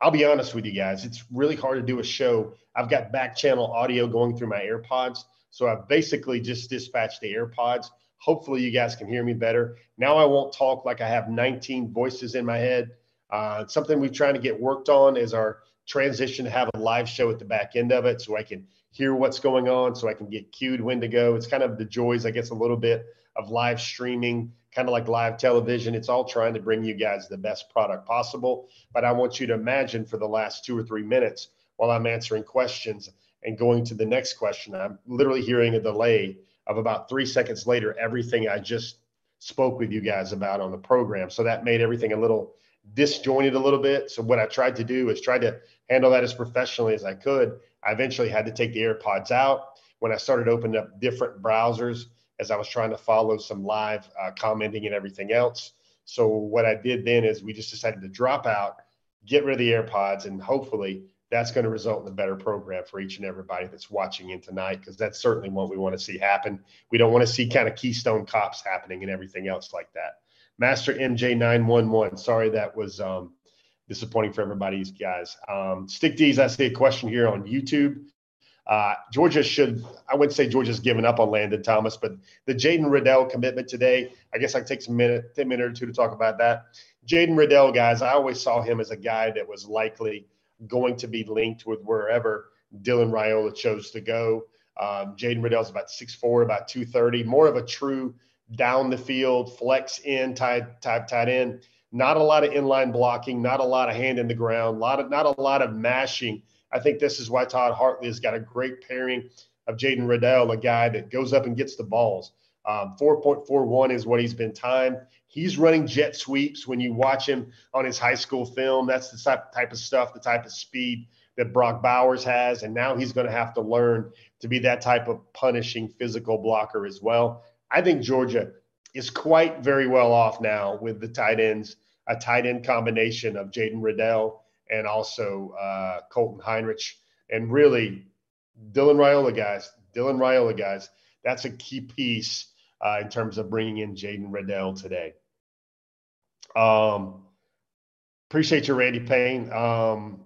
I'll be honest with you guys, it's really hard to do a show. I've got back channel audio going through my AirPods. So I've basically just dispatched the AirPods. Hopefully, you guys can hear me better. Now I won't talk like I have 19 voices in my head. Uh, something we're trying to get worked on is our transition to have a live show at the back end of it so I can hear what's going on, so I can get cued when to go. It's kind of the joys, I guess, a little bit of live streaming, kind of like live television. It's all trying to bring you guys the best product possible. But I want you to imagine for the last two or three minutes while I'm answering questions and going to the next question, I'm literally hearing a delay of about three seconds later, everything I just spoke with you guys about on the program. So that made everything a little disjointed a little bit. So what I tried to do is try to handle that as professionally as I could. I eventually had to take the AirPods out when I started opening up different browsers as I was trying to follow some live uh, commenting and everything else. So what I did then is we just decided to drop out, get rid of the AirPods, and hopefully that's going to result in a better program for each and everybody that's watching in tonight because that's certainly what we want to see happen. We don't want to see kind of Keystone cops happening and everything else like that. Master MJ911. Sorry that was um, disappointing for everybody, guys. Um, Stick D's, I see a question here on YouTube. Uh, Georgia should, I wouldn't say Georgia's given up on Landon Thomas, but the Jaden Reddell commitment today, I guess I can take some minute, 10 minute or two to talk about that. Jaden Reddell, guys, I always saw him as a guy that was likely going to be linked with wherever Dylan Raiola chose to go. Um, Jaden Reddell's about 6'4, about 230, more of a true down the field, flex in, tied, tied, tied in. Not a lot of inline blocking, not a lot of hand in the ground, lot of, not a lot of mashing. I think this is why Todd Hartley has got a great pairing of Jaden Reddell, a guy that goes up and gets the balls. Um, 4.41 is what he's been timed. He's running jet sweeps when you watch him on his high school film. That's the type, type of stuff, the type of speed that Brock Bowers has. And now he's going to have to learn to be that type of punishing physical blocker as well. I think Georgia is quite very well off now with the tight ends, a tight end combination of Jaden Reddell and also uh, Colton Heinrich. And really, Dylan Raiola, guys, Dylan Raiola, guys, that's a key piece uh, in terms of bringing in Jaden Reddell today. Um, appreciate you, Randy Payne. Um,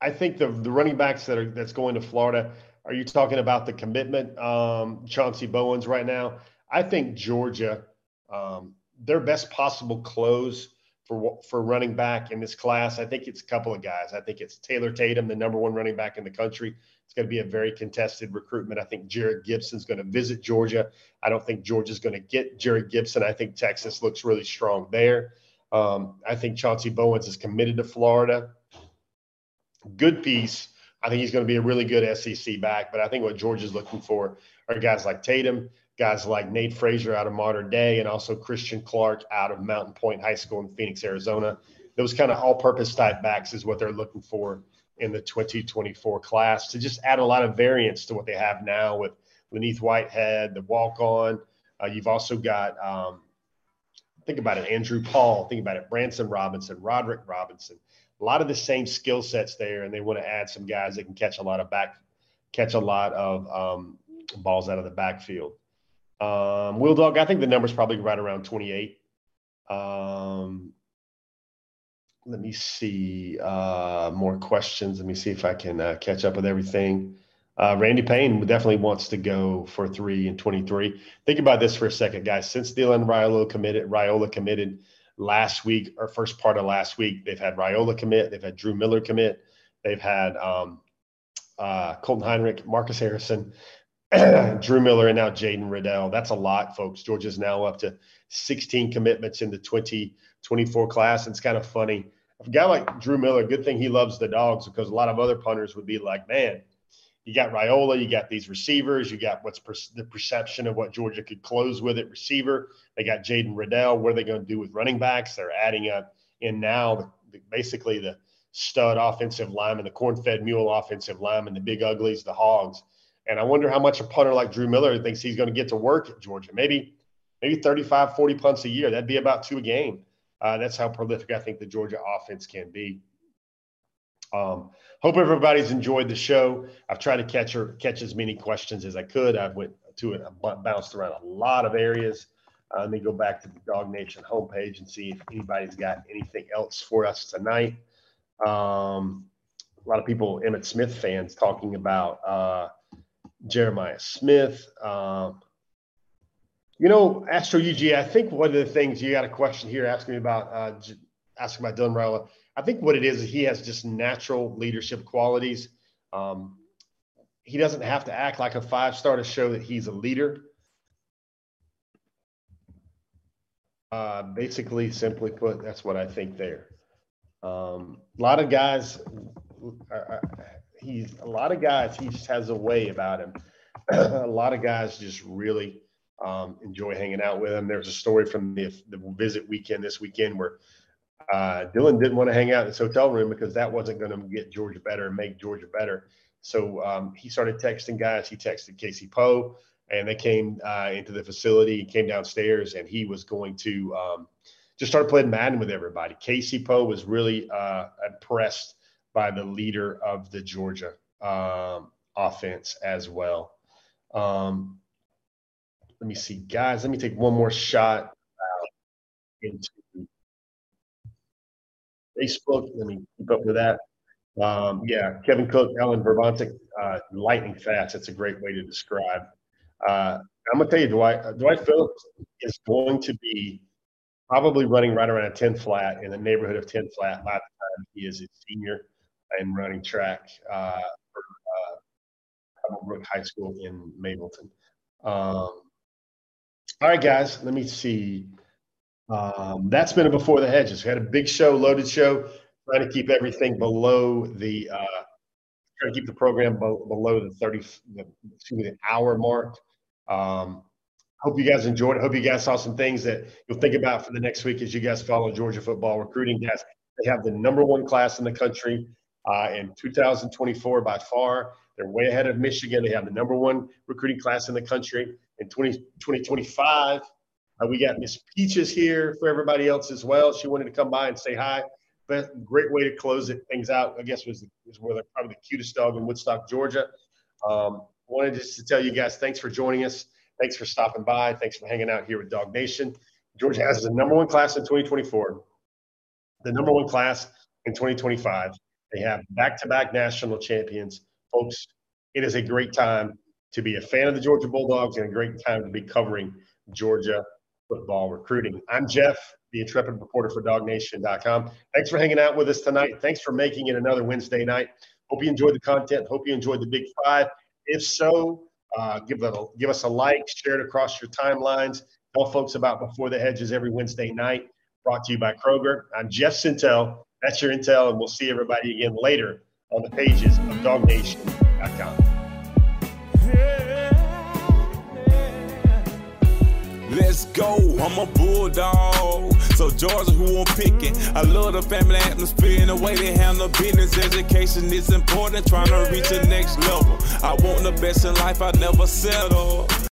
I think the the running backs that are that's going to Florida. Are you talking about the commitment, um, Chauncey Bowens right now? I think Georgia, um, their best possible close for for running back in this class. I think it's a couple of guys. I think it's Taylor Tatum, the number one running back in the country. It's going to be a very contested recruitment. I think Jerrick Gibson's going to visit Georgia. I don't think Georgia's going to get Jerrick Gibson. I think Texas looks really strong there. Um, I think Chauncey Bowens is committed to Florida. Good piece. I think he's going to be a really good SEC back. But I think what Georgia's looking for are guys like Tatum, guys like Nate Frazier out of Mater Dei, and also Christian Clark out of Mountain Point High School in Phoenix, Arizona. Those kind of all-purpose type backs is what they're looking for in the 2024 class to just add a lot of variance to what they have now with Len'Neth Whitehead, the walk on. Uh, you've also got, um, think about it, Andrew Paul, think about it, Branson Robinson, Roderick Robinson. A lot of the same skill sets there, and they want to add some guys that can catch a lot of back, catch a lot of um, balls out of the backfield. Um, Will Dog, I think the number's probably right around 28. Um, let me see uh, more questions. Let me see if I can uh, catch up with everything. Uh, Randy Payne definitely wants to go for three and 23. Think about this for a second, guys. Since Dylan Raiola committed, Raiola committed last week or first part of last week, they've had Raiola commit, they've had Drew Miller commit, they've had um, uh, Colton Heinrich, Marcus Harrison, Drew Miller, and now Jaden Reddell. That's a lot, folks. Georgia's now up to 16 commitments in the 2024 class. And it's kind of funny. A guy like Drew Miller, good thing he loves the dogs because a lot of other punters would be like, man, you got Raiola, you got these receivers, you got what's per- the perception of what Georgia could close with at receiver. They got Jaden Reddell. What are they going to do with running backs? They're adding up in now the, the, basically the stud offensive lineman, the corn-fed mule offensive lineman, the big uglies, the hogs. And I wonder how much a punter like Drew Miller thinks he's going to get to work at Georgia. Maybe maybe 35, 40 punts a year. That'd be about two a game. Uh, that's how prolific I think the Georgia offense can be. Um, hope everybody's enjoyed the show. I've tried to catch catch as many questions as I could. I went to it, I bounced around a lot of areas. Uh, let me go back to the DawgNation homepage and see if anybody's got anything else for us tonight. Um, a lot of people, Emmitt Smith fans, talking about uh, Jeremiah Smith. Um, you know, Astro UG, I think one of the things you got a question here asking me about, uh, asking about Dylan Raiola. I think what it is, he has just natural leadership qualities. Um, he doesn't have to act like a five star to show that he's a leader. Uh, basically, simply put, that's what I think there. Um, a lot of guys, uh, uh he's a lot of guys. He just has a way about him. a lot of guys just really um, enjoy hanging out with him. There's a story from the, the visit weekend this weekend where uh, Dylan didn't want to hang out in his hotel room because that wasn't going to get Georgia better and make Georgia better. So um, he started texting guys. He texted Casey Poe, and they came uh, into the facility, came downstairs, and he was going to um, just start playing Madden with everybody. Casey Poe was really uh, impressed by the leader of the Georgia um, offense as well. Um, let me see, guys. Let me take one more shot uh, Facebook. Let me keep up with that. Um, yeah, Kevin Cook, Ellen Verbantic, uh, lightning fast. That's a great way to describe. Uh, I'm gonna tell you, Dwight. Dwight Phillips is going to be probably running right around a 10 flat in the neighborhood of 10 flat by the time he is a senior and running track uh, for uh, Brook High School in Mableton. Um, all right, guys, let me see. Um, that's been a before the hedges. We had a big show, loaded show, trying to keep everything below the uh, trying to keep the program below the 30 the, excuse me the hour mark. Um, hope you guys enjoyed it. Hope you guys saw some things that you'll think about for the next week as you guys follow Georgia football recruiting. Guys, they have the number one class in the country uh, in 2024 by far. They're way ahead of Michigan. They have the number one recruiting class in the country. In 20, 2025, uh, we got Miss Peaches here for everybody else as well. She wanted to come by and say hi. But great way to close it, things out. I guess was, was probably the cutest dog in Woodstock, Georgia. Um, wanted just to tell you guys thanks for joining us. Thanks for stopping by. Thanks for hanging out here with DawgNation. Georgia has the number one class in 2024, the number one class in 2025. They have back to back national champions. Folks, it is a great time to be a fan of the Georgia Bulldogs and a great time to be covering Georgia football recruiting. I'm Jeff, the intrepid reporter for DawgNation.com. Thanks for hanging out with us tonight. Thanks for making it another Wednesday night. Hope you enjoyed the content. Hope you enjoyed the Big Five. If so, uh, give, a, give us a like, share it across your timelines. Tell folks about Before the Hedges every Wednesday night. Brought to you by Kroger. I'm Jeff Sentell. That's your intel, and we'll see everybody again later on the pages of DawgNation.com. Let's go, I'm a bulldog. So Georgia, who I'm picking. I love the family atmosphere and the way they handle business. Education is important, trying to reach the next level. I want the best in life, I never settle.